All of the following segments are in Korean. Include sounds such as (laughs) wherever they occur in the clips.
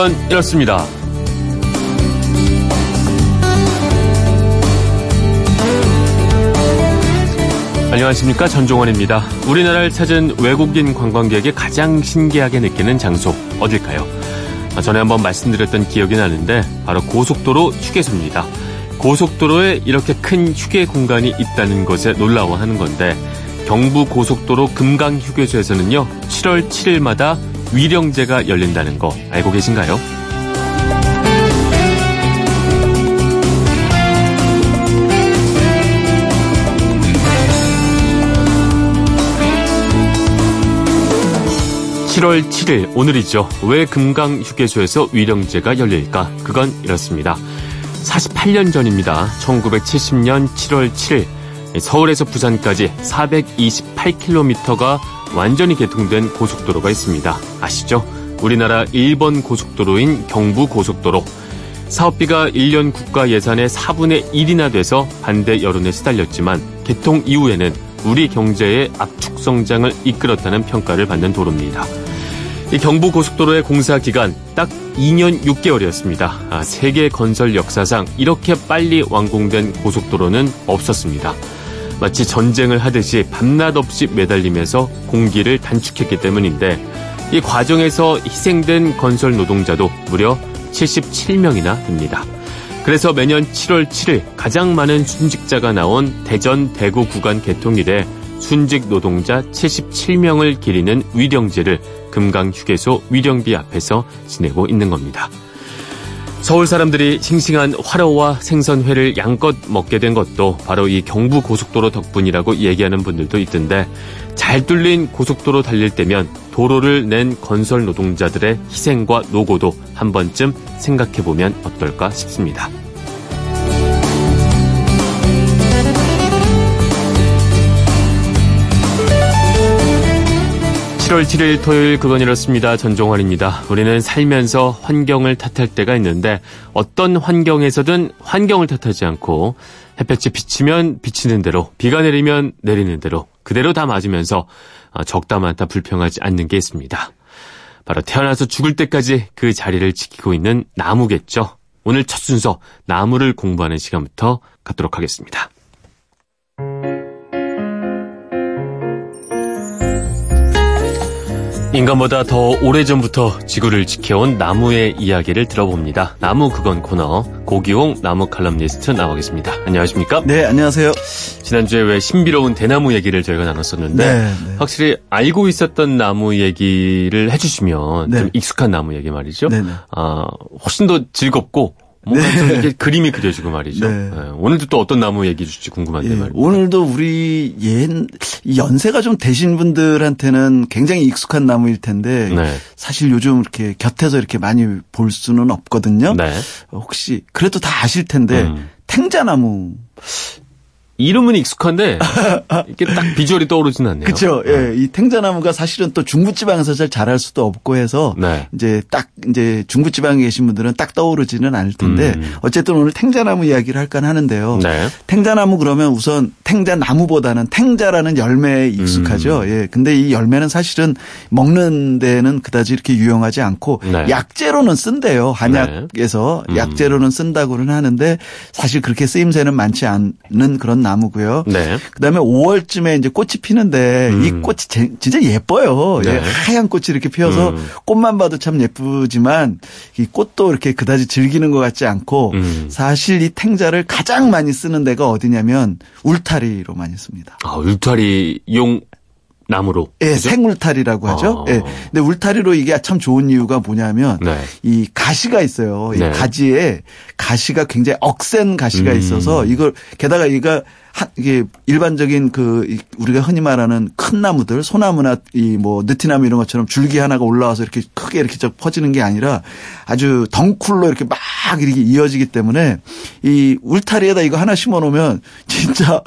그건 이렇습니다. 안녕하십니까 전종원입니다. 우리나라를 찾은 외국인 관광객이 가장 신기하게 느끼는 장소 어딜까요? 아, 전에 한번 말씀드렸던 기억이 나는데 바로 고속도로 휴게소입니다. 고속도로에 이렇게 큰 휴게 공간이 있다는 것에 놀라워하는 건데 경부 고속도로 금강 휴게소에서는요 7월 7일마다 위령제가 열린다는 거 알고 계신가요? 7월 7일 오늘이죠. 왜 금강 휴게소에서 위령제가 열릴까? 그건 이렇습니다. 48년 전입니다. 1970년 7월 7일 서울에서 부산까지 428km가 완전히 개통된 고속도로가 있습니다. 아시죠? 우리나라 1번 고속도로인 경부 고속도로. 사업비가 1년 국가 예산의 4분의 1이나 돼서 반대 여론에 시달렸지만 개통 이후에는 우리 경제의 압축 성장을 이끌었다는 평가를 받는 도로입니다. 이 경부 고속도로의 공사 기간 딱 2년 6개월이었습니다. 아, 세계 건설 역사상 이렇게 빨리 완공된 고속도로는 없었습니다. 마치 전쟁을 하듯이 밤낮 없이 매달리면서 공기를 단축했기 때문인데 이 과정에서 희생된 건설 노동자도 무려 77명이나 됩니다. 그래서 매년 7월 7일 가장 많은 순직자가 나온 대전 대구 구간 개통 일에 순직 노동자 77명을 기리는 위령제를 금강휴게소 위령비 앞에서 지내고 있는 겁니다. 서울 사람들이 싱싱한 화로와 생선회를 양껏 먹게 된 것도 바로 이 경부 고속도로 덕분이라고 얘기하는 분들도 있던데 잘 뚫린 고속도로 달릴 때면 도로를 낸 건설 노동자들의 희생과 노고도 한 번쯤 생각해 보면 어떨까 싶습니다. 7월 7일 토요일 그건 이렇습니다. 전종환입니다. 우리는 살면서 환경을 탓할 때가 있는데 어떤 환경에서든 환경을 탓하지 않고 햇볕이 비치면 비치는 대로 비가 내리면 내리는 대로 그대로 다 맞으면서 아, 적다 많다 불평하지 않는 게 있습니다. 바로 태어나서 죽을 때까지 그 자리를 지키고 있는 나무겠죠. 오늘 첫 순서 나무를 공부하는 시간부터 갖도록 하겠습니다. 인간보다 더 오래전부터 지구를 지켜온 나무의 이야기를 들어봅니다. 나무 그건 코너 고기홍 나무 칼럼니스트 나오겠습니다. 안녕하십니까? 네, 안녕하세요. 지난주에 왜 신비로운 대나무 얘기를 저희가 나눴었는데 네, 네. 확실히 알고 있었던 나무 얘기를 해주시면 네. 좀 익숙한 나무 얘기 말이죠. 네, 네. 아, 훨씬 더 즐겁고 뭔가 네. 좀 이렇게 그림이 그려지고 말이죠. 네. 네. 오늘도 또 어떤 나무 얘기 주실지 궁금한데 예, 말이죠. 오늘도 우리 옛 연세가 좀 되신 분들한테는 굉장히 익숙한 나무일 텐데 네. 사실 요즘 이렇게 곁에서 이렇게 많이 볼 수는 없거든요. 네. 혹시 그래도 다 아실 텐데 음. 탱자나무 이름은 익숙한데 이게 딱 비주얼이 떠오르진 않네요. 그렇죠. 네. 예, 이 탱자나무가 사실은 또 중부지방에서 잘 자랄 수도 없고 해서 네. 이제 딱 이제 중부지방에 계신 분들은 딱 떠오르지는 않을 텐데 음. 어쨌든 오늘 탱자나무 이야기를 할까 하는데요. 네. 탱자나무 그러면 우선 탱자나무보다는 탱자라는 열매에 익숙하죠. 음. 예. 근데 이 열매는 사실은 먹는 데는 그다지 이렇게 유용하지 않고 네. 약재로는 쓴대요. 한약에서 네. 음. 약재로는 쓴다고는 하는데 사실 그렇게 쓰임새는 많지 않는 그런 나무고요. 네. 그다음에 5월쯤에 이제 꽃이 피는데 음. 이 꽃이 진짜 예뻐요. 네. 예, 하얀 꽃이 이렇게 피어서 음. 꽃만 봐도 참 예쁘지만 이 꽃도 이렇게 그다지 즐기는 것 같지 않고 음. 사실 이 탱자를 가장 많이 쓰는 데가 어디냐면 울타리로 많이 씁니다. 아, 울타리 용 나무로. 예, 그죠? 생울타리라고 하죠. 아. 예. 근데 울타리로 이게 참 좋은 이유가 뭐냐면 네. 이 가시가 있어요. 이 네. 가지에 가시가 굉장히 억센 가시가 음. 있어서 이걸 게다가 이가 이게 일반적인 그 우리가 흔히 말하는 큰 나무들 소나무나 이 뭐 느티나무 이런 것처럼 줄기 하나가 올라와서 이렇게 크게 이렇게 쫙 퍼지는 게 아니라 아주 덩쿨로 이렇게 막 이렇게 이어지기 때문에 이 울타리에다 이거 하나 심어 놓으면 진짜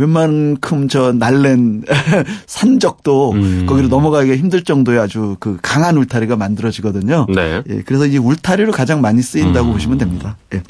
웬만큼 저 날랜 (laughs) 산적도 음. 거기로 넘어가기가 힘들 정도의 아주 그 강한 울타리가 만들어지거든요. 네. 예, 그래서 이 울타리로 가장 많이 쓰인다고 음. 보시면 됩니다. 예.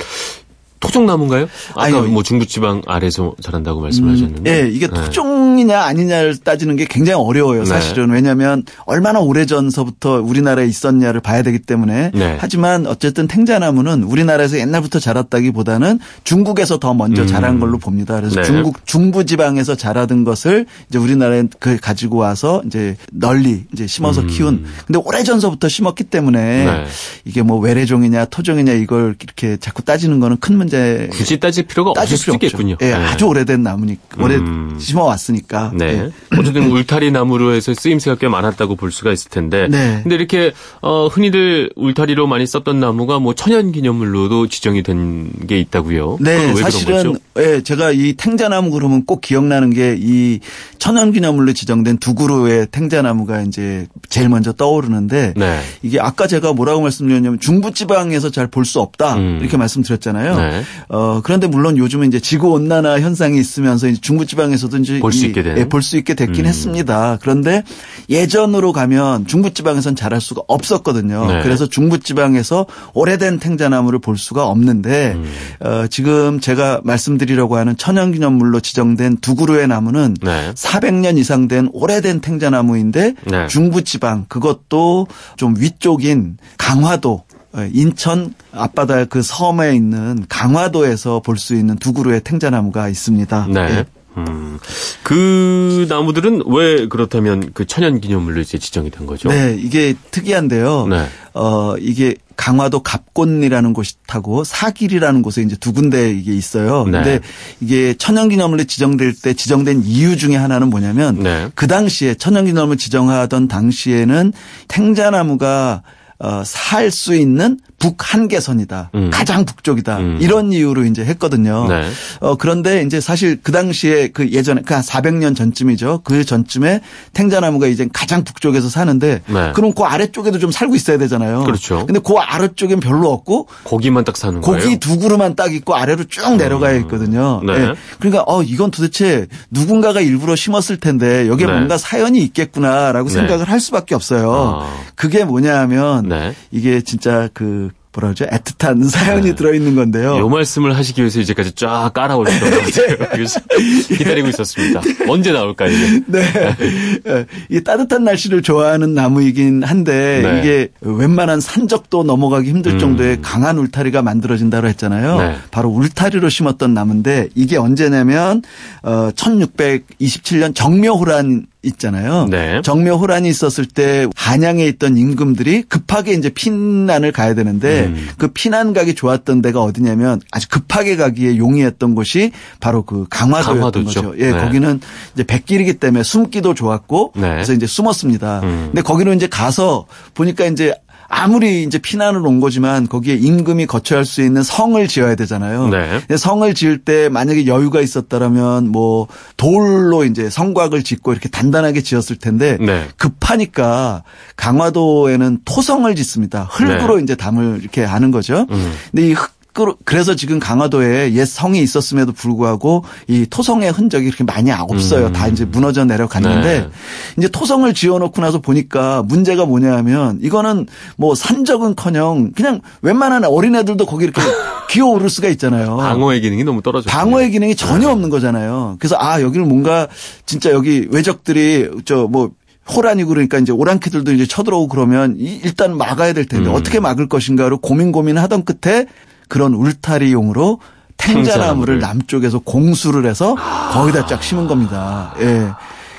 토종나무인가요? 아까 아니, 뭐 중부지방 아래서 자란다고 말씀하셨는데. 음, 예, 이게 네. 토종이냐 아니냐를 따지는 게 굉장히 어려워요. 네. 사실은 네. 왜냐하면 얼마나 오래 전서부터 우리나라에 있었냐를 봐야 되기 때문에. 네. 하지만 어쨌든 탱자나무는 우리나라에서 옛날부터 자랐다기보다는 중국에서 더 먼저 음. 자란 걸로 봅니다. 그래서 네. 중국 중부지방에서 자라던 것을 이제 우리나라에 그 가지고 와서 이제 널리 이제 심어서 음. 키운. 근데 오래 전서부터 심었기 때문에 네. 이게 뭐 외래종이냐 토종이냐 이걸 이렇게 자꾸 따지는 거는 큰 문제. 굳이 따질 필요가 따질 없을 필요 있겠군요. 예, 네. 아주 오래된 나무니까 오래 음. 심어 왔으니까. 네. 네. 어쨌든 (laughs) 울타리 나무로 해서 쓰임새가 꽤 많았다고 볼 수가 있을 텐데. 네. 근데 이렇게 어, 흔히들 울타리로 많이 썼던 나무가 뭐 천연 기념물로도 지정이 된 게 있다고요. 네, 사실은 예, 제가 이 탱자나무 그러면 꼭 기억나는 게 이 천연 기념물로 지정된 두 그루의 탱자나무가 이제 제일 먼저 떠오르는데 네. 이게 아까 제가 뭐라고 말씀드렸냐면 중부지방에서 잘 볼 수 없다 음. 이렇게 말씀드렸잖아요. 네. 어, 그런데 물론 요즘은 이제 지구 온난화 현상이 있으면서 이제 중부 지방에서도 이제 볼수 있게 예, 볼수 있게 됐긴 음. 했습니다. 그런데 예전으로 가면 중부 지방에선 자랄 수가 없었거든요. 네. 그래서 중부 지방에서 오래된 탱자나무를 볼 수가 없는데 음. 어, 지금 제가 말씀드리려고 하는 천연기념물로 지정된 두 그루의 나무는 네. 400년 이상 된 오래된 탱자나무인데 네. 중부 지방 그것도 좀 위쪽인 강화도 어, 인천 앞바다 그 섬에 있는 강화도에서 볼 수 있는 두 그루의 탱자나무가 있습니다. 네. 네. 음, 그 나무들은 왜 그렇다면 그 천연 기념물로 이제 지정이 된 거죠? 네, 이게 특이한데요. 네. 어, 이게 강화도 갑곤이라는 곳이타고 사길이라는 곳에 이제 두 군데 이게 있어요. 네. 근데 이게 천연기념물로 지정될 때 지정된 이유 중에 하나는 뭐냐면 네. 그 당시에 천연기념물 지정하던 당시에는 탱자나무가 어, 살 수 있는 북 한계선이다. 음. 가장 북쪽이다. 음. 이런 이유로 이제 했거든요. 네. 어, 그런데 이제 사실 그 당시에 그 예전에 그 한 400년 전쯤이죠. 그 전쯤에 탱자나무가 이제 가장 북쪽에서 사는데 네. 그럼 그 아래쪽에도 좀 살고 있어야 되잖아요. 그렇죠. 근데 그 아래쪽엔 별로 없고 고기만 딱 사는 고기 거예요. 고기 두 그루만 딱 있고 아래로 쭉 내려가야 음. 있거든요. 네. 네. 그러니까 어 이건 도대체 누군가가 일부러 심었을 텐데 여기에 네. 뭔가 사연이 있겠구나라고 네. 생각을 할 수밖에 없어요. 아. 그게 뭐냐 하면 네. 이게 진짜 그 뭐라 그러죠? 애틋한 (laughs) 사연이 네. 들어있는 건데요. 요 말씀을 하시기 위해서 이제까지 쫙 깔아오셨던 것 같아요. 그래서 기다리고 있었습니다. 언제 나올까요? 이게? 네. 네. 이 따뜻한 날씨를 좋아하는 나무이긴 한데 네. 이게 웬만한 산적도 넘어가기 힘들 음. 정도의 강한 울타리가 만들어진다고 했잖아요. 네. 바로 울타리로 심었던 나무인데 이게 언제냐면 어 1627년 정묘호란 있잖아요. 네. 정묘 호란이 있었을 때 한양에 있던 임금들이 급하게 이제 피난을 가야 되는데 음. 그 피난 가기 좋았던 데가 어디냐면 아주 급하게 가기에 용이했던 곳이 바로 그 강화도였던 강화도죠. 거죠. 예, 네. 거기는 이제 백길이기 때문에 숨기도 좋았고 네. 그래서 이제 숨었습니다. 음. 근데 거기로 이제 가서 보니까 이제 아무리 이제 피난을 온 거지만 거기에 임금이 거처할 수 있는 성을 지어야 되잖아요. 네. 성을 지을 때 만약에 여유가 있었다라면 뭐 돌로 이제 성곽을 짓고 이렇게 단단하게 지었을 텐데 네. 급하니까 강화도에는 토성을 짓습니다. 흙으로 네. 이제 담을 이렇게 하는 거죠. 음. 근데 이 흙 그래서 지금 강화도에 옛 성이 있었음에도 불구하고 이 토성의 흔적이 그렇게 많이 없어요. 음. 다 이제 무너져 내려갔는데 네. 이제 토성을 지어놓고 나서 보니까 문제가 뭐냐하면 이거는 뭐 산적은커녕 그냥 웬만한 어린애들도 거기 이렇게 (laughs) 기어오를 수가 있잖아요. 방어의 기능이 너무 떨어져. 방어의 기능이 전혀 네. 없는 거잖아요. 그래서 아 여기는 뭔가 진짜 여기 외적들이 저뭐 호란이 그러니까 이제 오랑캐들도 이제 쳐들어오고 그러면 일단 막아야 될 텐데 음. 어떻게 막을 것인가를 고민 고민하던 끝에 그런 울타리용으로 탱자나무를 남쪽에서 공수를 해서 거기다 쫙 심은 겁니다. 예.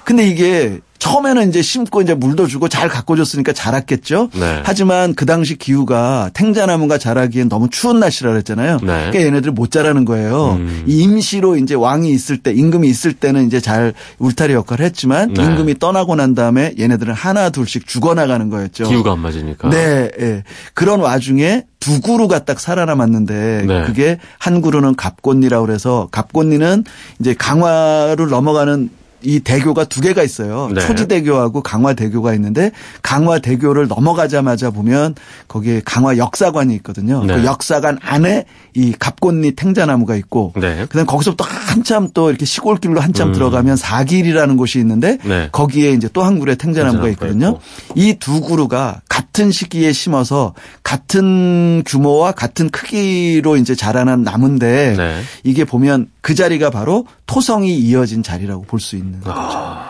근데 이게 처음에는 이제 심고 이제 물도 주고 잘 가꿔 줬으니까 자랐겠죠. 네. 하지만 그 당시 기후가 탱자나무가 자라기엔 너무 추운 날씨라 그랬잖아요. 네. 그러니까 얘네들이 못 자라는 거예요. 음. 임시로 이제 왕이 있을 때 임금이 있을 때는 이제 잘 울타리 역할을 했지만 네. 임금이 떠나고 난 다음에 얘네들은 하나 둘씩 죽어나가는 거였죠. 기후가 안 맞으니까. 네. 네. 그런 와중에 두 그루가 딱 살아남았는데 네. 그게 한 그루는 갑곤니라고 그래서 갑곤니는 이제 강화를 넘어가는 이 대교가 두 개가 있어요. 네. 초지대교하고 강화대교가 있는데 강화대교를 넘어가자마자 보면 거기에 강화 역사관이 있거든요. 네. 그 역사관 안에 이 갑곤리 탱자나무가 있고 네. 그다음 거기서부터 한참 또 이렇게 시골길로 한참 음. 들어가면 사길이라는 곳이 있는데 네. 거기에 이제 또 한 그루의 탱자나무가 있거든요. 이 두 그루가 같은 시기에 심어서 같은 규모와 같은 크기로 이제 자라난 나무인데 네. 이게 보면 그 자리가 바로 토성이 이어진 자리라고 볼 수 있는 거죠. 아.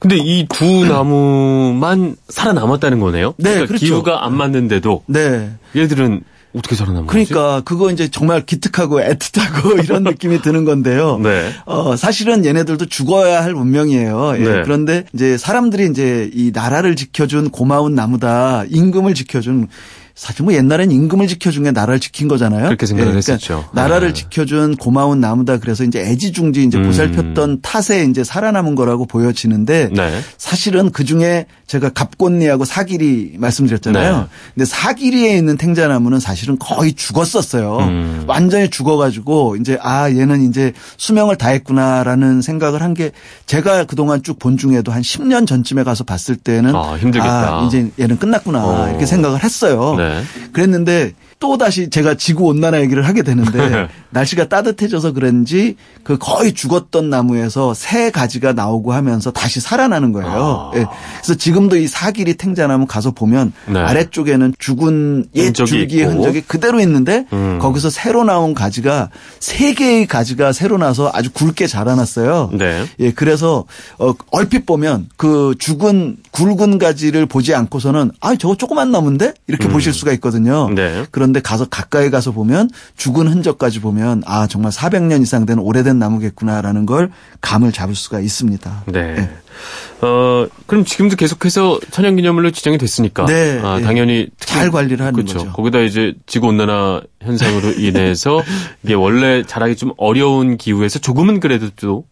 근데 이 두 나무만 살아남았다는 거네요? 네, 그러니까 그렇죠. 기후가 안 맞는데도 네. 얘들은 어떻게 살아남은 그러니까 거지? 그거 이제 정말 기특하고 애틋하고 (laughs) 이런 느낌이 드는 건데요. 네. 어, 사실은 얘네들도 죽어야 할 운명이에요. 예. 네. 그런데 이제 사람들이 이제 이 나라를 지켜준 고마운 나무다. 임금을 지켜준 사실 뭐 옛날엔 임금을 지켜준 게 나라를 지킨 거잖아요. 그렇게 생각을 네, 그러니까 했었죠. 나라를 네. 지켜준 고마운 나무다. 그래서 이제 애지중지 이제 음. 보살폈던 탓에 이제 살아남은 거라고 보여지는데 네. 사실은 그 중에 제가 갑곤리하고 사기리 말씀드렸잖아요. 네. 근데 사기리에 있는 탱자나무는 사실은 거의 죽었었어요. 음. 완전히 죽어가지고 이제 아 얘는 이제 수명을 다했구나라는 생각을 한 게 제가 그동안 쭉 본 중에도 한 10년 전쯤에 가서 봤을 때는 아, 힘들겠다. 아, 이제 얘는 끝났구나 어. 이렇게 생각을 했어요. 네. 그랬는데 또 다시 제가 지구 온난화 얘기를 하게 되는데 (laughs) 날씨가 따뜻해져서 그런지 그 거의 죽었던 나무에서 새 가지가 나오고 하면서 다시 살아나는 거예요. 아. 네. 그래서 지금도 이 사길이 탱자나무 가서 보면 네. 아래쪽에는 죽은 옛 줄기의 흔적이 그대로 있는데 음. 거기서 새로 나온 가지가 세 개의 가지가 새로 나서 아주 굵게 자라났어요. 네. 예, 그래서 어, 얼핏 보면 그 죽은 굵은 가지를 보지 않고서는 아 저거 조그만 나무인데 이렇게 음. 보실 수가 있거든요. 네. 그런 그런데 가서 가까이 가서 보면 죽은 흔적까지 보면 아 정말 400년 이상 된 오래된 나무겠구나라는 걸 감을 잡을 수가 있습니다. 네. 네. 어 그럼 지금도 계속해서 천연기념물로 지정이 됐으니까 네, 아, 네. 당연히 잘 관리를 하는 그렇죠. 거죠. 거기다 이제 지구 온난화 현상으로 인해서 (laughs) 이게 원래 자라기 좀 어려운 기후에서 조금은 그래도 또 어,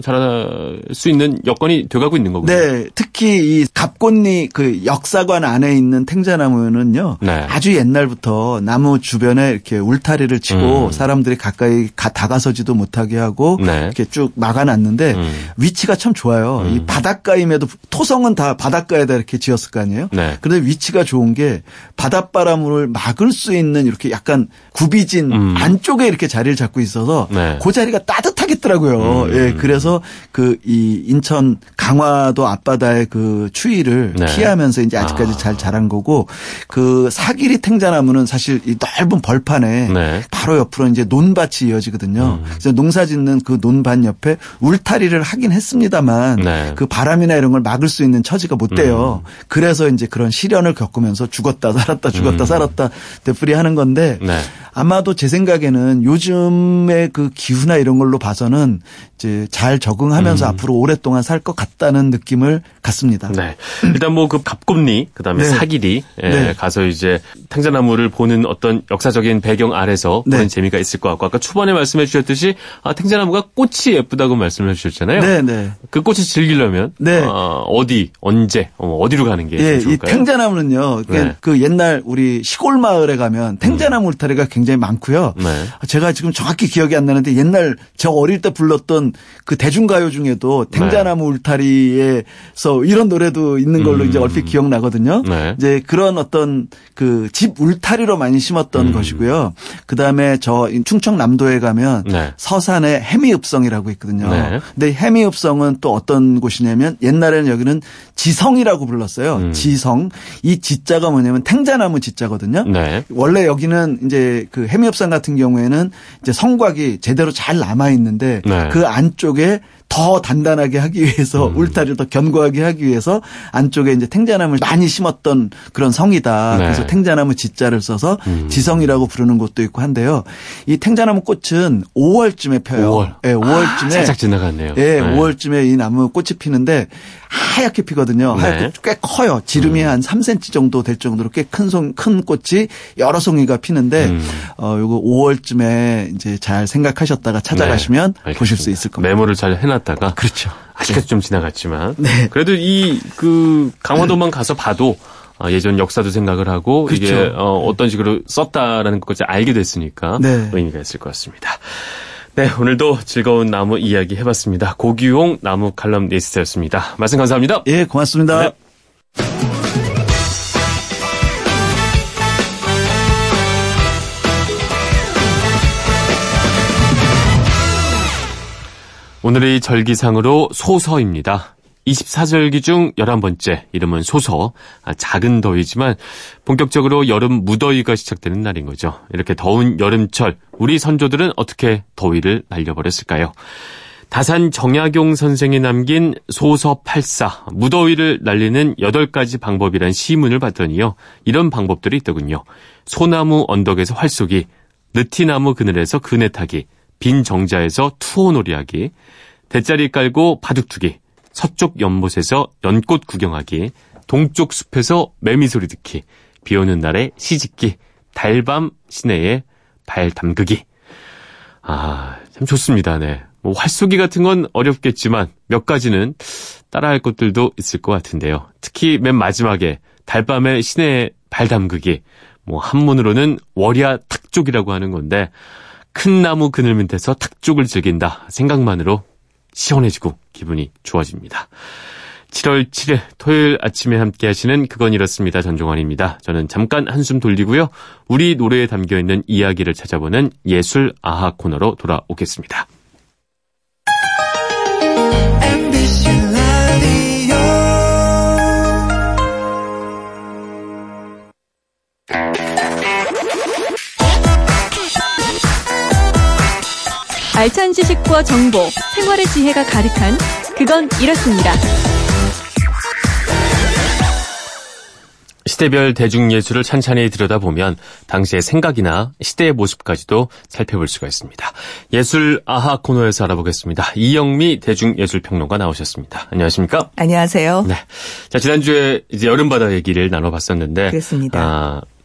자랄 수 있는 여건이 돼가고 있는 거군요. 네, 특히 이 갑곤리 그 역사관 안에 있는 탱자나무는요, 네. 아주 옛날부터 나무 주변에 이렇게 울타리를 치고 음. 사람들이 가까이 가, 다가서지도 못하게 하고 네. 이렇게 쭉 막아놨는데 음. 위치가 참 좋아요. 음. 이 바닷가임에도 토성은 다 바닷가에다 이렇게 지었을 거 아니에요. 네. 그런데 위치가 좋은 게 바닷바람을 막을 수 있는 이렇게 약간 굽이진 음. 안쪽에 이렇게 자리를 잡고 있어서 네. 그 자리가 따뜻하 겠더라고요. 음. 예. 그래서 그 이 인천 강화도 앞바다의 그 추위를 네. 피하면서 이제 아직까지 아. 잘 자란 거고 그 사기리 탱자나무는 사실 이 넓은 벌판에 네. 바로 옆으로 이제 논밭이 이어지거든요. 음. 그래서 농사 짓는 그 논밭 옆에 울타리를 하긴 했습니다만 네. 그 바람이나 이런 걸 막을 수 있는 처지가 못 돼요. 음. 그래서 이제 그런 시련을 겪으면서 죽었다 살았다 죽었다 음. 살았다 되풀이 하는 건데 네. 아마도 제 생각에는 요즘의 그 기후나 이런 걸로 봐서는 이제 잘 적응하면서 음. 앞으로 오랫동안 살 것 같다는 느낌을 갖습니다. 네. 일단 뭐 그 갑곰리 그다음에 네. 사기리 예, 네. 가서 이제 탱자나무를 보는 어떤 역사적인 배경 아래서 네. 보는 재미가 있을 것 같고 아까 초반에 말씀해 주셨듯이 아, 탱자나무가 꽃이 예쁘다고 말씀해 주셨잖아요. 네, 네. 그 꽃이 즐기려면 네. 어, 어디 언제 어, 어디로 가는 게 네, 좋을까요? 이 탱자나무는요. 네. 그 옛날 우리 시골 마을에 가면 탱자나무 울타리가 굉장히 많고요. 네. 제가 지금 정확히 기억이 안 나는데 옛날 저 어릴 때 불렀던 그 대중가요 중에도 탱자나무 네. 울타리에서 이런 노래도 있는 걸로 음. 이제 얼핏 기억나거든요. 네. 이제 그런 어떤 그 집 울타리로 많이 심었던 음. 것이고요. 그 다음에 저 충청남도에 가면 네. 서산에 해미읍성이라고 있거든요. 네. 근데 해미읍성은 또 어떤 곳이냐면 옛날에는 여기는 지성이라고 불렀어요. 음. 지성. 이 지자가 뭐냐면 탱자나무 지자거든요. 네. 원래 여기는 이제 그 해미읍성 같은 경우에는 이제 성곽이 제대로 잘 남아 있는데 네. 그 안쪽에 더 단단하게 하기 위해서 음. 울타리를 더 견고하게 하기 위해서 안쪽에 이제 탱자나무를 많이 심었던 그런 성이다. 네. 그래서 탱자나무 지자를 써서 음. 지성이라고 부르는 곳도 있고 한데요. 이 탱자나무 꽃은 5월쯤에 펴요. 5월. 네, 5월쯤에 아, 살짝 지나갔네요. 네, 네, 5월쯤에 이 나무 꽃이 피는데 하얗게 피거든요. 네. 하얗게 꽤 커요. 지름이 음. 한 3cm 정도 될 정도로 꽤큰 송, 큰 꽃이 여러 송이가 피는데 음. 어 요거 5월쯤에 이제 잘 생각하셨다가 찾아가시면 네. 보실 수 있을 겁니다. 메모를 잘 해놨 해놨다가 그렇죠. 아직까지 네. 좀 지나갔지만 네. 그래도 이 그 강화도만 가서 봐도 아, 예전 역사도 생각을 하고 그렇죠. 이게 어, 어떤 식으로 썼다라는 것까지 알게 됐으니까 네. 의미가 있을 것 같습니다. 네, 오늘도 즐거운 나무 이야기 해봤습니다. 고규용 나무 칼럼니스트였습니다. 말씀 감사합니다. 예, 고맙습니다. 네. 오늘의 절기상으로 소서입니다. 24절기 중 11번째, 이름은 소서. 아, 작은 더위지만 본격적으로 여름 무더위가 시작되는 날인 거죠. 이렇게 더운 여름철, 우리 선조들은 어떻게 더위를 날려버렸을까요? 다산 정약용 선생이 남긴 소서 84, 무더위를 날리는 8가지 방법이란 시문을 봤더니요. 이런 방법들이 있더군요. 소나무 언덕에서 활쏘기, 느티나무 그늘에서 그네 타기, 빈 정자에서 투호놀이 하기, 대자리 깔고 바둑 두기, 서쪽 연못에서 연꽃 구경하기, 동쪽 숲에서 매미소리 듣기, 비 오는 날에 시집기, 달밤 시내에 발 담그기. 아, 참 좋습니다. 네. 뭐 활쏘기 같은 건 어렵겠지만 몇 가지는 따라할 것들도 있을 것 같은데요. 특히 맨 마지막에 달밤에 시내에 발 담그기. 뭐 한문으로는 월야 탁족이라고 하는 건데 큰 나무 그늘 밑에서 탁족을 즐긴다 생각만으로 시원해지고 기분이 좋아집니다. 7월 7일 토요일 아침에 함께 하시는 그건 이렇습니다. 전종환입니다. 저는 잠깐 한숨 돌리고요. 우리 노래에 담겨 있는 이야기를 찾아보는 예술 아하 코너로 돌아오겠습니다. 알찬 지식과 정보, 생활의 지혜가 가득한 그건 이렇습니다. 시대별 대중예술을 찬찬히 들여다보면 당시의 생각이나 시대의 모습까지도 살펴볼 수가 있습니다. 예술 아하 코너에서 알아보겠습니다. 이영미 대중예술평론가 나오셨습니다. 안녕하십니까? 안녕하세요. 네. 자, 지난주에 이제 여름바다 얘기를 나눠봤었는데. 그렇습니다. 아, 그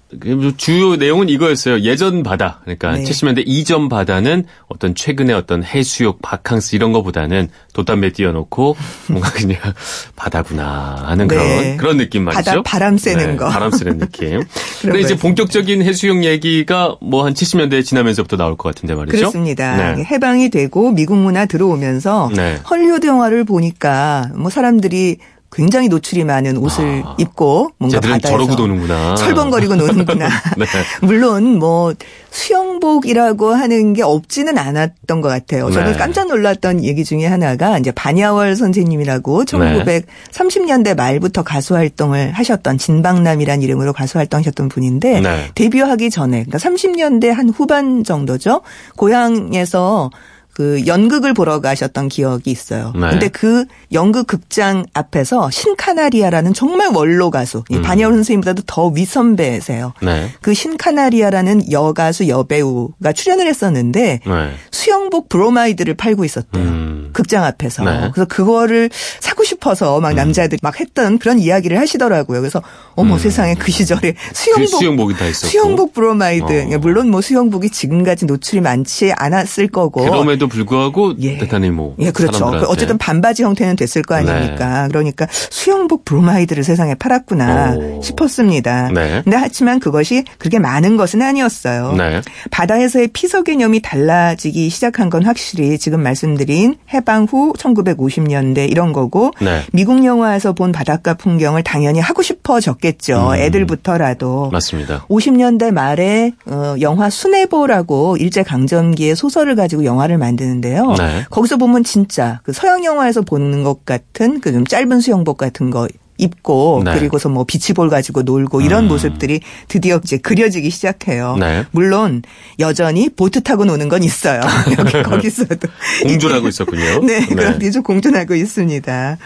주요 내용은 이거였어요. 예전 바다. 그러니까 네. 70년대 이전 바다는 어떤 최근의 어떤 해수욕, 바캉스 이런 거보다는 돛담배 띄워놓고 뭔가 (laughs) 그냥 바다구나 하는 네. 그런 그런 느낌 말이죠. 바다 바람 쐬는 네, 거. 바람 쐬는 느낌. (laughs) 근데 이제 본격적인 해수욕 얘기가 뭐 한 70년대 지나면서부터 나올 것 같은데 말이죠. 그렇습니다. 네. 해방이 되고 미국 문화 들어오면서 네. 헐리우드 영화를 보니까 뭐 사람들이 굉장히 노출이 많은 옷을 아, 입고 뭔가 바다에서 저러고 노는구나. 철벙거리고 노는구나. (laughs) 네. 물론 뭐 수영복이라고 하는 게 없지는 않았던 것 같아요. 저는 네. 깜짝 놀랐던 얘기 중에 하나가 이제 반야월 선생님이라고 1930년대 말부터 가수 활동을 하셨던 진방남이란 이름으로 가수 활동하셨던 분인데 네. 데뷔하기 전에 그러니까 30년대 한 후반 정도죠. 고향에서 그 연극을 보러 가셨던 기억이 있어요. 네. 근데 그 연극 극장 앞에서 신카나리아라는 정말 원로 가수, 음. 반야월 선생님보다도 더 윗선배세요. 네. 그 신카나리아라는 여가수 여배우가 출연을 했었는데 네. 수영복 브로마이드를 팔고 있었대요. 음. 극장 앞에서. 네. 그래서 그거를 사고 싶어서 막 음. 남자들이 막 했던 그런 이야기를 하시더라고요. 그래서 어머 음. 세상에 그 시절에 수영복 그 수영복이 다 있었고. 수영복 브로마이드. 어. 물론 뭐 수영복이 지금까지 노출이 많지 않았을 거고. 그럼에도 불구하고 예. 대단히 뭐 예, 그렇죠. 사람들한테. 어쨌든 반바지 형태는 됐을 거 아닙니까? 네. 그러니까 수영복 브로마이드를 세상에 팔았구나 오. 싶었습니다. 네. 근데 하지만 그것이 그렇게 많은 것은 아니었어요. 네. 바다에서의 피서 개념이 달라지기 시작한 건 확실히 지금 말씀드린 해방 후 1950년대 이런 거고 네. 미국 영화에서 본 바닷가 풍경을 당연히 하고 싶어졌겠죠. 음. 애들부터라도. 맞습니다. 50년대 말에 어, 영화 순애보라고 일제 강점기의 소설을 가지고 영화를 만 만드는데요. 네. 거기서 보면 진짜 그 서양 영화에서 보는 것 같은 그 좀 짧은 수영복 같은 거 입고 네. 그리고서 뭐 비치볼 가지고 놀고 이런 음. 모습들이 드디어 이제 그려지기 시작해요. 네. 물론 여전히 보트 타고 노는 건 있어요. (laughs) 여기 거기서도 공존하고 있었군요. (laughs) 네, 네. 그런데 좀 공존하고 있습니다.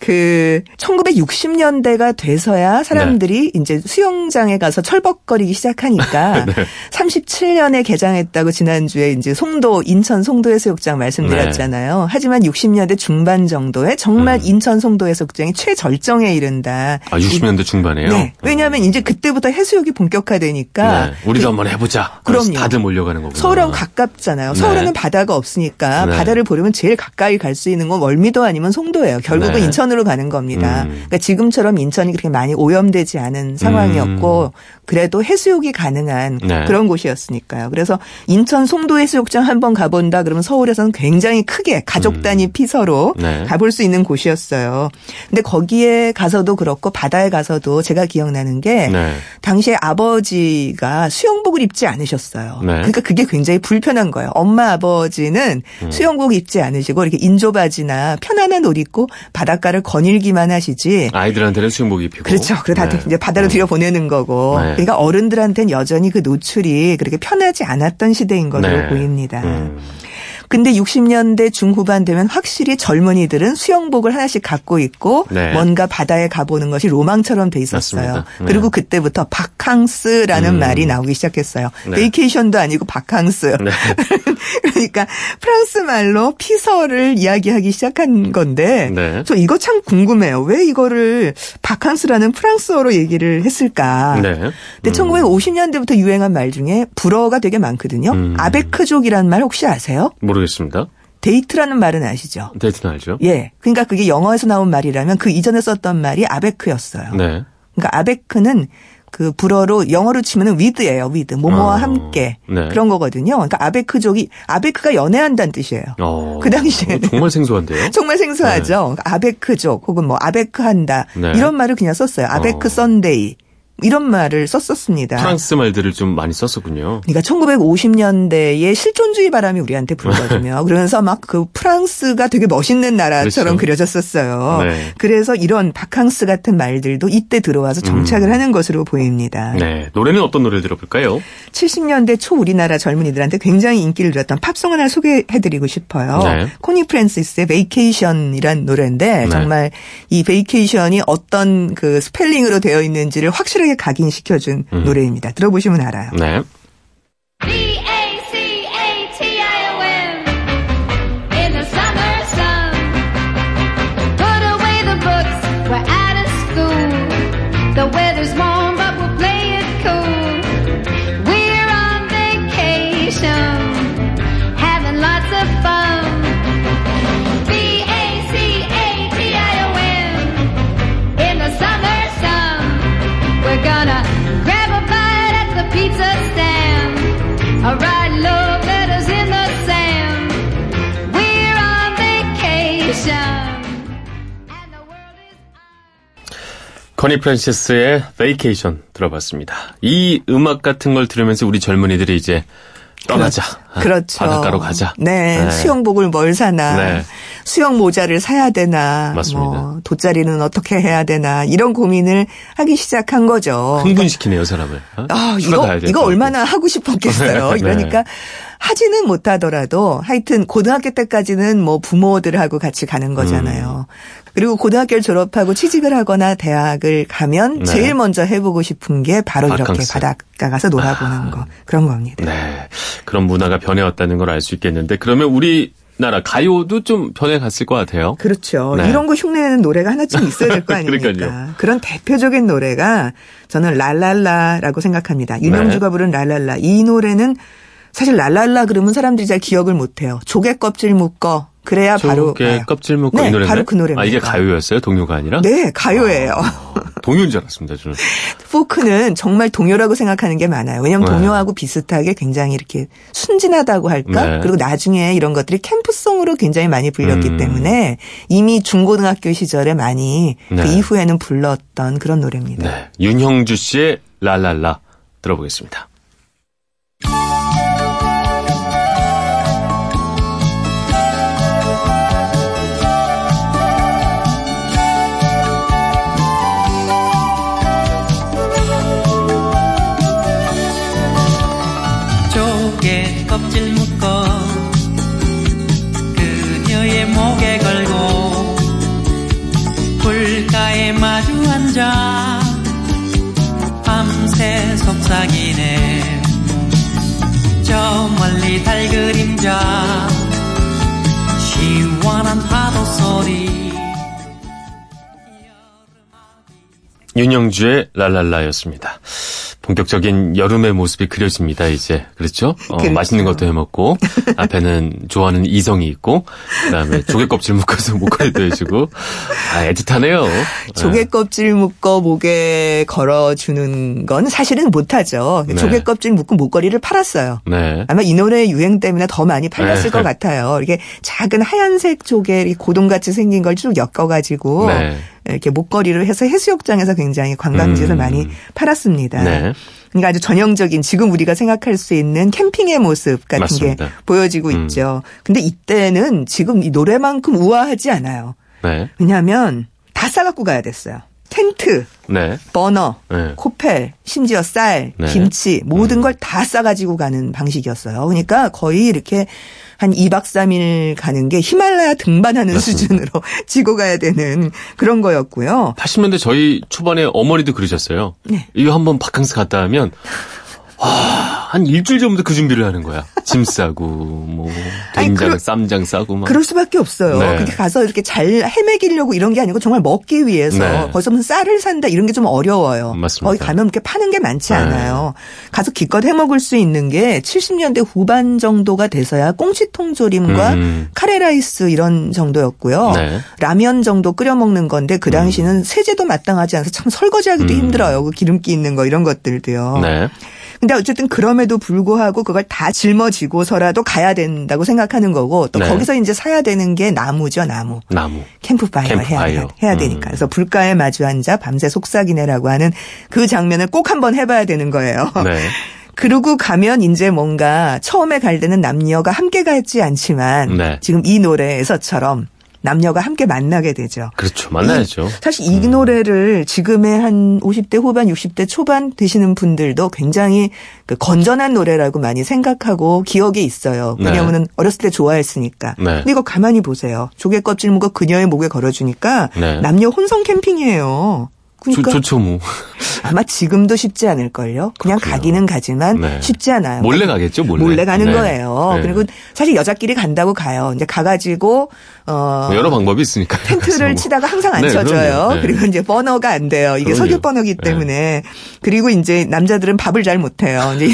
그 1960년대가 돼서야 사람들이 네. 이제 수영장에 가서 철벅거리기 시작하니까 (laughs) 네. 37년에 개장했다고 지난주에 이제 송도 인천 송도 해수욕장 말씀드렸잖아요. 네. 하지만 60년대 중반 정도에 정말 음. 인천 송도 해수욕장이 최절정에 이른다. 아 60년대 중반에요? 네. 왜냐하면 음. 이제 그때부터 해수욕이 본격화되니까 네. 우리도 그, 한번 해보자. 그럼 다들 몰려가는 거구나. 서울하고 가깝잖아요. 서울에는 네. 바다가 없으니까 네. 바다를 보려면 제일 가까이 갈 수 있는 건 월미도 아니면 송도예요. 결국은 인천 인천으로 가는 겁니다. 음. 그러니까 지금처럼 인천이 그렇게 많이 오염되지 않은 상황이었고 음. 그래도 해수욕이 가능한 네. 그런 곳이었으니까요. 그래서 인천 송도 해수욕장 한번 가본다 그러면 서울에서는 굉장히 크게 가족 단위 음. 피서로 네. 가볼 수 있는 곳이었어요. 근데 거기에 가서도 그렇고 바다에 가서도 제가 기억나는 게 네. 당시에 아버지가 수영복을 입지 않으셨어요. 네. 그러니까 그게 굉장히 불편한 거예요. 엄마 아버지는 음. 수영복 입지 않으시고 이렇게 인조바지나 편안한 옷 입고 바닷가를 거닐기만 하시지. 아이들한테는 수영복 입히고. 그렇죠. 다 네. 이제 바다로 음. 들여 보내는 거고. 네. 그러니까 어른들한테는 여전히 그 노출이 그렇게 편하지 않았던 시대인 것으로 네. 보입니다. 음. 근데 60년대 중후반 되면 확실히 젊은이들은 수영복을 하나씩 갖고 있고 네. 뭔가 바다에 가보는 것이 로망처럼 돼 있었어요. 네. 그리고 그때부터 바캉스라는 음. 말이 나오기 시작했어요. 네. 베이케이션도 아니고 바캉스. 네. (laughs) 그러니까 프랑스 말로 피서를 이야기하기 시작한 건데 네. 저 이거 참 궁금해요. 왜 이거를 바캉스라는 프랑스어로 얘기를 했을까? 네. 근데 음. 1950년대부터 유행한 말 중에 불어가 되게 많거든요. 음. 아베크족이라는 말 혹시 아세요? 모르 모르겠습니다. 데이트라는 말은 아시죠? 데이트는 알죠. 예. 그러니까 그게 영어에서 나온 말이라면 그 이전에 썼던 말이 아베크였어요. 네. 그러니까 아베크는 그 불어로 영어로 치면은 with예요. with. 모모와 어, 함께. 네. 그런 거거든요. 그러니까 아베크족이 아베크가 연애한다는 뜻이에요. 어, 그 당시에 어, 정말 생소한데요. (laughs) 정말 생소하죠. 네. 그러니까 아베크족 혹은 뭐 아베크한다. 네. 이런 말을 그냥 썼어요. 아베크 어. Sunday. 이런 말을 썼었습니다. 프랑스 말들을 좀 많이 썼었군요. 그러니까 1950년대에 실존주의 바람이 우리한테 불거든요. (laughs) 그러면서 막 그 프랑스가 되게 멋있는 나라처럼 그렇죠. 그려졌었어요. 네. 그래서 이런 바캉스 같은 말들도 이때 들어와서 정착을 음. 하는 것으로 보입니다. 네. 노래는 어떤 노래를 들어볼까요? 70년대 초 우리나라 젊은이들한테 굉장히 인기를 누렸던 팝송 하나 소개해드리고 싶어요. 네. 코니 프랜시스의 Vacation이란 노래인데 네. 정말 이 vacation이 어떤 그 스펠링으로 되어 있는지를 확실하게 생생하게 각인시켜준 음. 노래입니다. 들어보시면 알아요. 네. 커니 프랜시스의 베이케이션 들어봤습니다. 이 음악 같은 걸 들으면서 우리 젊은이들이 이제 떠나자. 그렇죠. 바닷가로 가자. 네. 네. 수영복을 뭘 사나. 네. 수영 모자를 사야 되나. 맞습니다. 뭐 돗자리는 어떻게 해야 되나. 이런 고민을 하기 시작한 거죠. 흥분시키네요, 사람을. 어? 아, 이거, 이거 얼마나 하고 싶었겠어요. 네. 이러니까 하지는 못하더라도 하여튼 고등학교 때까지는 뭐 부모들하고 같이 가는 거잖아요. 음. 그리고 고등학교를 졸업하고 취직을 하거나 대학을 가면 네. 제일 먼저 해보고 싶은 게 바로 바캉스. 이렇게 바닷가 가서 놀아보는 아. 거 그런 겁니다. 네, 그런 문화가 변해왔다는 걸 알 수 있겠는데 그러면 우리 나라 가요도 좀 변해갔을 것 같아요. 그렇죠. 네. 이런 거 흉내내는 노래가 하나쯤 있어야 될 거 (laughs) 아닙니까? 그런 대표적인 노래가 저는 랄랄라라고 생각합니다. 윤영주가 네. 부른 랄랄라. 이 노래는 사실 랄랄라 그러면 사람들이 잘 기억을 못해요. 조개 껍질 묶어 그래야 바로 게 껍질 먹고 네, 이 노래 바로 그 노래입니다. 아 이게 가요였어요? 동요가 아니라? 네, 가요예요. 아, 동요인 줄 알았습니다, 저는. (laughs) 포크는 정말 동요라고 생각하는 게 많아요. 왜냐하면 네. 동요하고 비슷하게 굉장히 이렇게 순진하다고 할까? 네. 그리고 나중에 이런 것들이 캠프송으로 굉장히 많이 불렸기 음. 때문에 이미 중고등학교 시절에 많이 그 네. 그 이후에는 불렀던 그런 노래입니다. 네. 윤형주 씨의 랄랄라 들어보겠습니다. 윤영주의 랄랄라였습니다. 본격적인 여름의 모습이 그려집니다, 이제. 그렇죠? 어, 그렇죠. 맛있는 것도 해 먹고, 앞에는 좋아하는 이성이 있고, 그 다음에 조개 껍질 묶어서 목걸이도 해주고, 아, 애틋하네요. 조개 껍질 묶어 목에 걸어주는 건 사실은 못하죠. 네. 조개 껍질 묶은 목걸이를 팔았어요. 네. 아마 이 노래 유행 때문에 더 많이 팔렸을 네. 것 같아요. 이게 작은 하얀색 조개 고동같이 생긴 걸 쭉 엮어가지고, 네. 이렇게 목걸이를 해서 해수욕장에서 굉장히 관광지에서 음. 많이 팔았습니다. 네. 그러니까 아주 전형적인 지금 우리가 생각할 수 있는 캠핑의 모습 같은 맞습니다. 게 보여지고 음. 있죠. 근데 이때는 지금 이 노래만큼 우아하지 않아요. 네. 왜냐하면 다 싸갖고 가야 됐어요. 텐트, 네. 버너, 네. 코펠, 심지어 쌀, 네. 김치 모든 음. 걸다 싸가지고 가는 방식이었어요. 그러니까 거의 이렇게 한 2박 3일 가는 게 히말라야 등반하는 맞습니다. 수준으로 (laughs) 지고 가야 되는 그런 거였고요. 80년대 저희 초반에 어머니도 그러셨어요. 네. 이거 한번 바캉스 갔다 하면 와, 한 일주일 전부터 그 준비를 하는 거야. 짐 싸고, 뭐, 된장, 쌈장 싸고 막. 그럴 수밖에 없어요. 네. 근데 가서 이렇게 잘 해 먹이려고 이런 게 아니고 정말 먹기 위해서 네. 거기서 무슨 쌀을 산다 이런 게 좀 어려워요. 맞습니다. 거기 가면 이렇게 파는 게 많지 네. 않아요. 가서 기껏 해먹을 수 있는 게 70년대 후반 정도가 돼서야 꽁치통조림과 음. 카레라이스 이런 정도였고요. 네. 라면 정도 끓여 먹는 건데 그 당시는 음. 세제도 마땅하지 않아서 참 설거지하기도 음. 힘들어요. 그 기름기 있는 거 이런 것들도요. 네. 근데 어쨌든 그럼에도 불구하고 그걸 다 짊어지고서라도 가야 된다고 생각하는 거고 또 네. 거기서 이제 사야 되는 게 나무죠, 나무. 나무. 캠프파이어, 캠프파이어. 해야, 해야 되니까. 음. 그래서 불가에 마주 앉아 밤새 속삭이네라고 하는 그 장면을 꼭 한번 해봐야 되는 거예요. 네. (laughs) 그러고 가면 이제 뭔가 처음에 갈 때는 남녀가 함께 가지 않지만 네. 지금 이 노래에서처럼 남녀가 함께 만나게 되죠. 그렇죠. 만나야죠. 이, 사실 이 음. 노래를 지금의 한 50대 후반, 60대 초반 되시는 분들도 굉장히 그 건전한 노래라고 많이 생각하고 기억에 있어요. 네. 왜냐하면 네. 어렸을 때 좋아했으니까. 네. 근데 이거 가만히 보세요. 조개 껍질 묶어 그녀의 목에 걸어주니까 네. 남녀 혼성 캠핑이에요. 그러니까 좋, 죠 뭐. 아마 지금도 쉽지 않을걸요. 그냥 그래요. 가기는 가지만 네. 쉽지 않아요. 몰래 가겠죠, 몰래. 몰래 가는 네. 거예요. 네. 그리고 사실 여자끼리 간다고 가요. 이제 가가지고 어뭐 여러 방법이 있으니까 텐트를 뭐. 치다가 항상 안 네, 쳐져요. 네. 그리고 이제 버너가 안 돼요. 이게 석유 버너기 네. 때문에 그리고 이제 남자들은 밥을 잘 못해요. 이제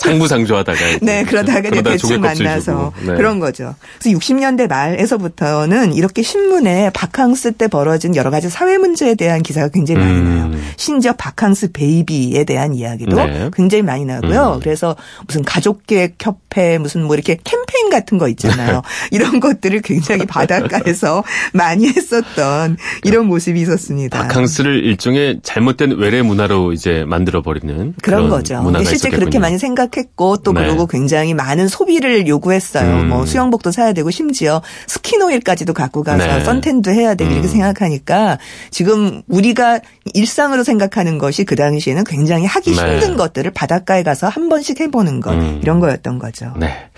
상부상조하다가 네 그러다가 이제 대충 만나서 네. 그런 거죠. 그래서 60년대 말에서부터는 이렇게 신문에 바캉스 때 벌어진 여러 가지 사회 문제에 대한 기사가 굉장히 많이 음. 나요. 심지어 바캉스 베이비에 대한 이야기도 네. 굉장히 많이 나고요. 음. 그래서 무슨 가족계획 협회 무슨 뭐 이렇게 캠페인 같은 거 있잖아요. 네. 이런 것들을 굉장히 바닷가에서 (laughs) 많이 했었던 이런 모습이 있었습니다. 바캉스를 일종의 잘못된 외래 문화로 이제 만들어 버리는 그런, 그런 거죠. 실제 있었겠군요. 그렇게 많이 생각 생각했고 또 네. 그러고 굉장히 많은 소비를 요구했어요. 음. 뭐 수영복도 사야 되고 심지어 스키노일까지도 갖고 가서 네. 선탠도 해야 되고 음. 이렇게 생각하니까 지금 우리가 일상으로 생각하는 것이 그 당시에는 굉장히 하기 네. 힘든 것들을 바닷가에 가서 한 번씩 해보는 것 음. 이런 거였던 거죠. 네.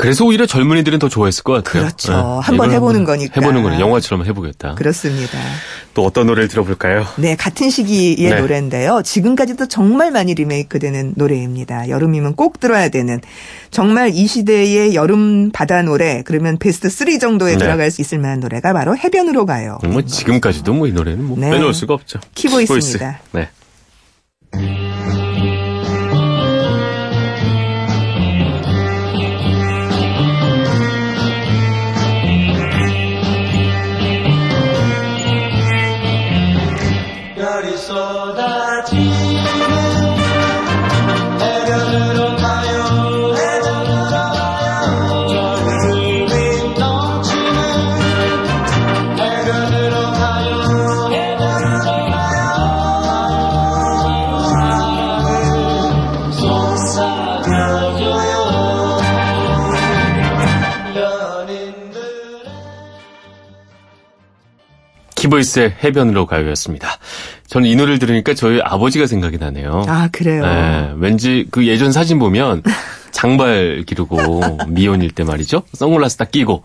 그래서 오히려 젊은이들은 더 좋아했을 것 같아요. 그렇죠. 네. 한번 해보는 거니까. 해보는 거는 영화처럼 해보겠다. 그렇습니다. 또 어떤 노래를 들어볼까요? 네, 같은 시기의 네. 노래인데요. 지금까지도 정말 많이 리메이크되는 노래입니다. 여름이면 꼭 들어야 되는 정말 이 시대의 여름 바다 노래 그러면 베스트 3 정도에 네. 들어갈 수 있을 만한 노래가 바로 해변으로 가요. 뭐 지금까지도 뭐 이 노래는 뭐 네. 빼놓을 수가 없죠. 키보이스입니다. 네. 키보이스의 해변으로 가요였습니다. 저는 이 노래를 들으니까 저희 아버지가 생각이 나네요. 아, 그래요? 네, 왠지 그 예전 사진 보면 (laughs) 장발 기르고 미혼일 때 말이죠. 선글라스 딱 끼고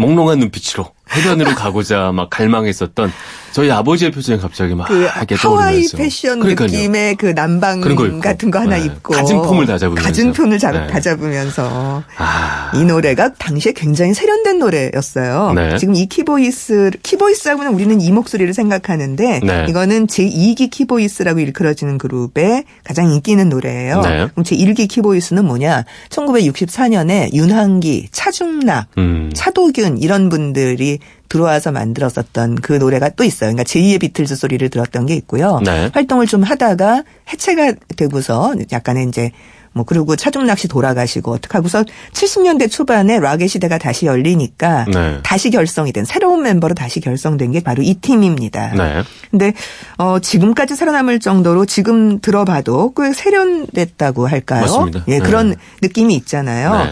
몽롱한 눈빛으로 해변으로 가고자 막 갈망했었던 저희 아버지의 표정이 갑자기 막 그 하와이 패션 그러니까요. 느낌의 그 남방 거 같은 거 하나 네. 입고 갖은 폼을 다 잡으면서 갖은 폼을 네. 다 잡으면서 아. 이 노래가 당시에 굉장히 세련된 노래였어요. 네. 지금 이 키보이스 키보이스하고는 우리는 이 목소리를 생각하는데 네. 이거는 제2기 키보이스라고 일컬어지는 그룹의 가장 인기 있는 노래예요. 네. 그럼 제1기 키보이스는 뭐냐? 1964년에 윤한기, 차중락, 음. 차도균 이런 분들이 들어와서 만들었었던 그 노래가 또 있어요. 그러니까 제2의 비틀즈 소리를 들었던 게 있고요. 네. 활동을 좀 하다가 해체가 되고서 약간의 이제 뭐 그리고 차중 낚시 돌아가시고 어떻게 하고서 70년대 초반에 락의 시대가 다시 열리니까 네. 다시 결성이 된 새로운 멤버로 다시 결성된 게 바로 이 팀입니다. 네. 근데 어 지금까지 살아남을 정도로 지금 들어봐도 꽤 세련됐다고 할까요? 맞습니다. 예, 그런 네. 느낌이 있잖아요.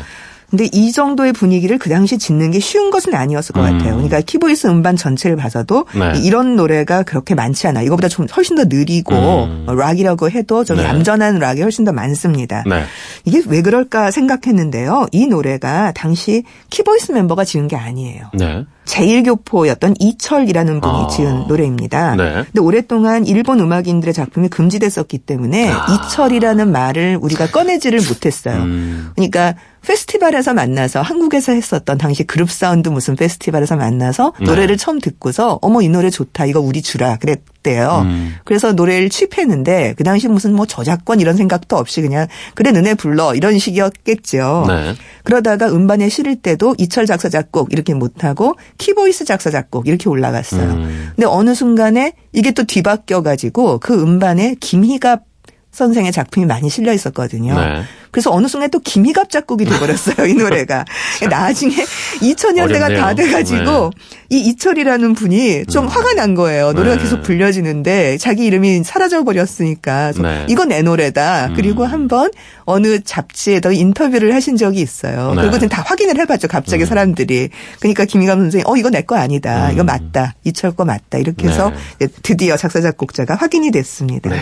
네. 근데 이 정도의 분위기를 그 당시 짓는 게 쉬운 것은 아니었을 것 음. 같아요. 그러니까 키보이스 음반 전체를 봐서도 네. 이런 노래가 그렇게 많지 않아. 이거보다 좀 훨씬 더 느리고 음. 뭐 락이라고 해도 저기 네. 얌전한 락이 훨씬 더 많습니다. 네. 이게 왜 그럴까 생각했는데요. 이 노래가 당시 키보이스 멤버가 지은 게 아니에요. 네. 재일교포였던 이철이라는 분이 아. 지은 노래입니다. 네. 근데 오랫동안 일본 음악인들의 작품이 금지됐었기 때문에 아. 이철이라는 말을 우리가 꺼내지를 못했어요. 음. 그러니까 페스티벌에서 만나서 한국에서 했었던 당시 그룹 사운드 무슨 페스티벌에서 만나서 네. 노래를 처음 듣고서 어머 이 노래 좋다 이거 우리 주라 그랬대요. 음. 그래서 노래를 취입했는데 그 당시 무슨 뭐 저작권 이런 생각도 없이 그냥 그래 너네 불러 이런 식이었겠죠. 네. 그러다가 음반에 실을 때도 이철 작사 작곡 이렇게 못하고 키보이스 작사 작곡 이렇게 올라갔어요. 음. 근데 어느 순간에 이게 또 뒤바뀌어 가지고 그 음반에 김희갑 선생의 작품이 많이 실려 있었거든요. 네. 그래서 어느 순간 또 김희갑 작곡이 돼버렸어요, 이 노래가. (laughs) 나중에 2000년대가 다 돼가지고 네. 이 이철이라는 분이 좀 음. 화가 난 거예요. 노래가 네. 계속 불려지는데 자기 이름이 사라져 버렸으니까. 네. 이건 내 노래다. 음. 그리고 한번 어느 잡지에도 인터뷰를 하신 적이 있어요. 네. 그리고 다 확인을 해봤죠, 갑자기 음. 사람들이. 그러니까 김희갑 선생이 어, 이거 내거 아니다. 음. 이거 맞다. 이철 거 맞다. 이렇게 해서 네. 드디어 작사, 작곡자가 확인이 됐습니다. 네.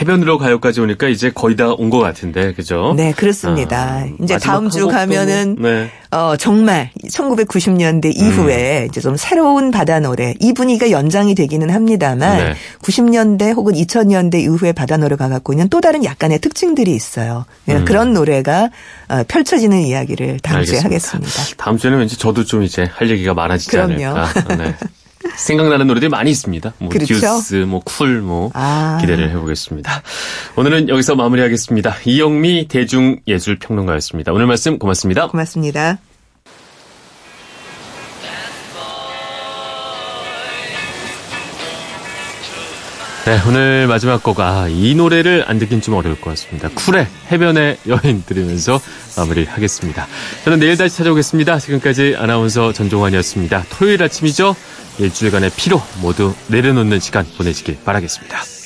해변으로 가요 까지 오니까 이제 거의 다 온 것 같은데, 그죠? 네, 그렇습니다. 아, 이제 다음 주 가면은 네. 어 정말 1990년대 이후에 음. 이제 좀 새로운 바다 노래 이 분위기가 연장이 되기는 합니다만 네. 90년대 혹은 2000년대 이후에 바다 노래가 갖고 있는 또 다른 약간의 특징들이 있어요. 음. 그런 노래가 어, 펼쳐지는 이야기를 다음 알겠습니다. 주에 하겠습니다. 다음 주에는 왠지 저도 좀 이제 할 얘기가 많아지지 그럼요. 않을까. 네. (laughs) 생각나는 노래들이 많이 있습니다. 뭐 그렇죠? 듀스, 뭐 쿨, 뭐 아. 기대를 해보겠습니다. 오늘은 여기서 마무리하겠습니다. 이영미 대중예술평론가였습니다. 오늘 말씀 고맙습니다. 고맙습니다. 네, 오늘 마지막 곡, 아, 이 노래를 안 듣긴 좀 어려울 것 같습니다. 쿨의 해변의 여인 들으면서 마무리 하겠습니다. 저는 내일 다시 찾아오겠습니다. 지금까지 아나운서 전종환이었습니다. 토요일 아침이죠? 일주일간의 피로 모두 내려놓는 시간 보내시길 바라겠습니다.